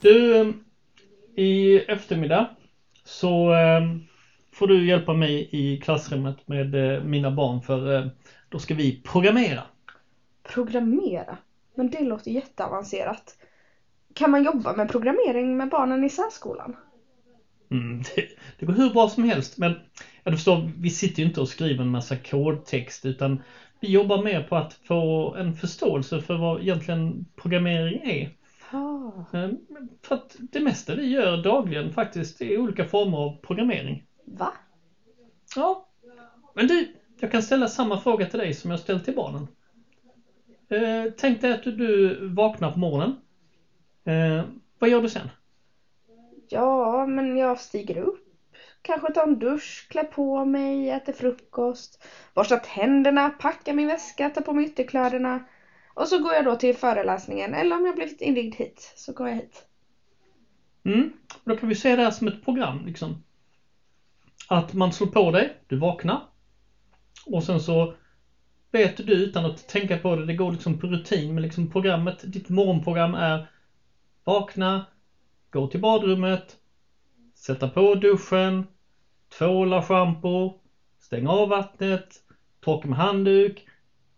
Du, eh, i eftermiddag så eh, får du hjälpa mig i klassrummet med eh, mina barn för eh, då ska vi programmera. Programmera? Men det låter jätteavancerat. Kan man jobba med programmering med barnen i särskolan? Mm, det, det går hur bra som helst men ja, du förstår, vi sitter ju inte och skriver en massa kodtext utan vi jobbar mer på att få en förståelse för vad egentligen programmering är. Eh, För att det mesta vi gör dagligen faktiskt är olika former av programmering. Va? Ja, men du, jag kan ställa samma fråga till dig som jag ställt till barnen. Eh, tänk dig att du, du vaknar på morgonen. Eh, vad gör du sen? Ja, men jag stiger upp. Kanske tar en dusch, klär på mig, äter frukost, borstar tänderna, packar min väska, tar på mig ytterkläderna. Och så går jag då till föreläsningen, eller om jag blivit invigd hit, så går jag hit. Mm, då kan vi se det här som ett program liksom. Att man slår på dig, du vaknar. Och sen så vet du utan att tänka på det, det går liksom på rutin, men liksom programmet, ditt morgonprogram är vakna, gå till badrummet, sätta på duschen, tvåla schampo, stänga av vattnet, torka med handduk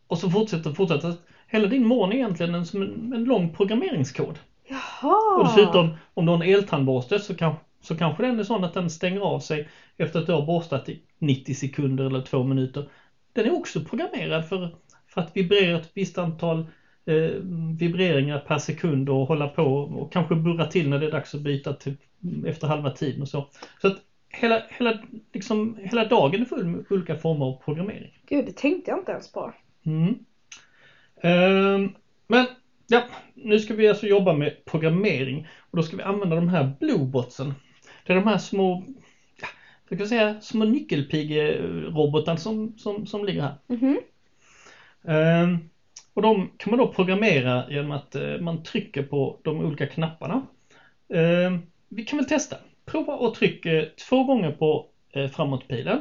och så fortsätter fortsätter. Hela din morgon är egentligen en, som en, en lång programmeringskod. Jaha! Och dessutom, om du har en eltandborste så, kan, så kanske den är sån att den stänger av sig efter att du har borstat i 90 sekunder eller två minuter. Den är också programmerad för, för att vibrera ett visst antal eh, vibreringar per sekund och hålla på och kanske burra till när det är dags att byta till, efter halva tiden och så. Så att hela, hela, liksom, hela dagen är full med olika former av programmering. Gud, det tänkte jag inte ens på. Mm. Ehm, men ja, nu ska vi alltså jobba med programmering och då ska vi använda de här bluebotsen. Det är de här små, ja, jag kan säga små nyckelpigerobotarna som, som, som ligger här. Mhm. Ehm, och de kan man då programmera genom att eh, man trycker på de olika knapparna. Ehm, vi kan väl testa. Prova och tryck två gånger på eh, framåtpilen.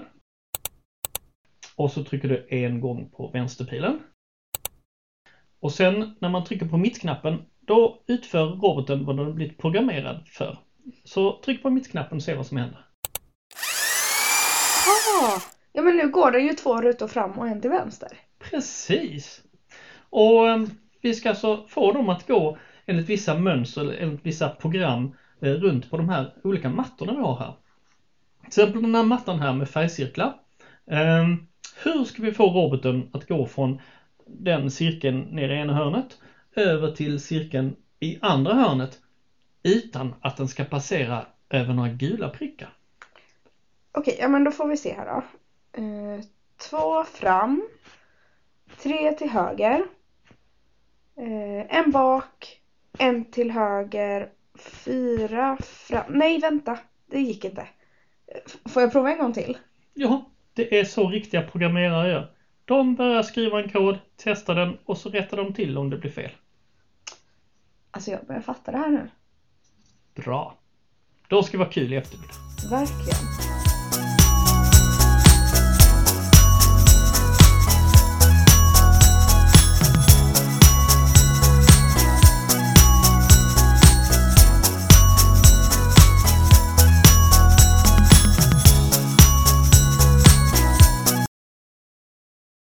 Och så trycker du en gång på vänsterpilen. Och sen när man trycker på mittknappen, då utför roboten vad den blivit programmerad för. Så tryck på mittknappen och se vad som händer. Ah, ja, men nu går det ju två rutor fram och en till vänster. Precis! Och eh, vi ska alltså få dem att gå enligt vissa mönster, eller enligt vissa program eh, runt på de här olika mattorna vi har här. Till exempel den här mattan här med färgcirklar. Eh, hur ska vi få roboten att gå från den cirkeln nere i ena hörnet över till cirkeln i andra hörnet utan att den ska passera över några gula prickar? Okej, ja men då får vi se här då. Eh, två fram. Tre till höger. Eh, en bak. En till höger. Fyra fram. Nej, vänta. Det gick inte. Får jag prova en gång till? Ja, det är så riktiga programmerare gör. De börjar skriva en kod, testar den och så rättar de till om det blir fel. Alltså jag börjar fatta det här nu. Bra. Då ska vara kul i eftermiddag. Verkligen.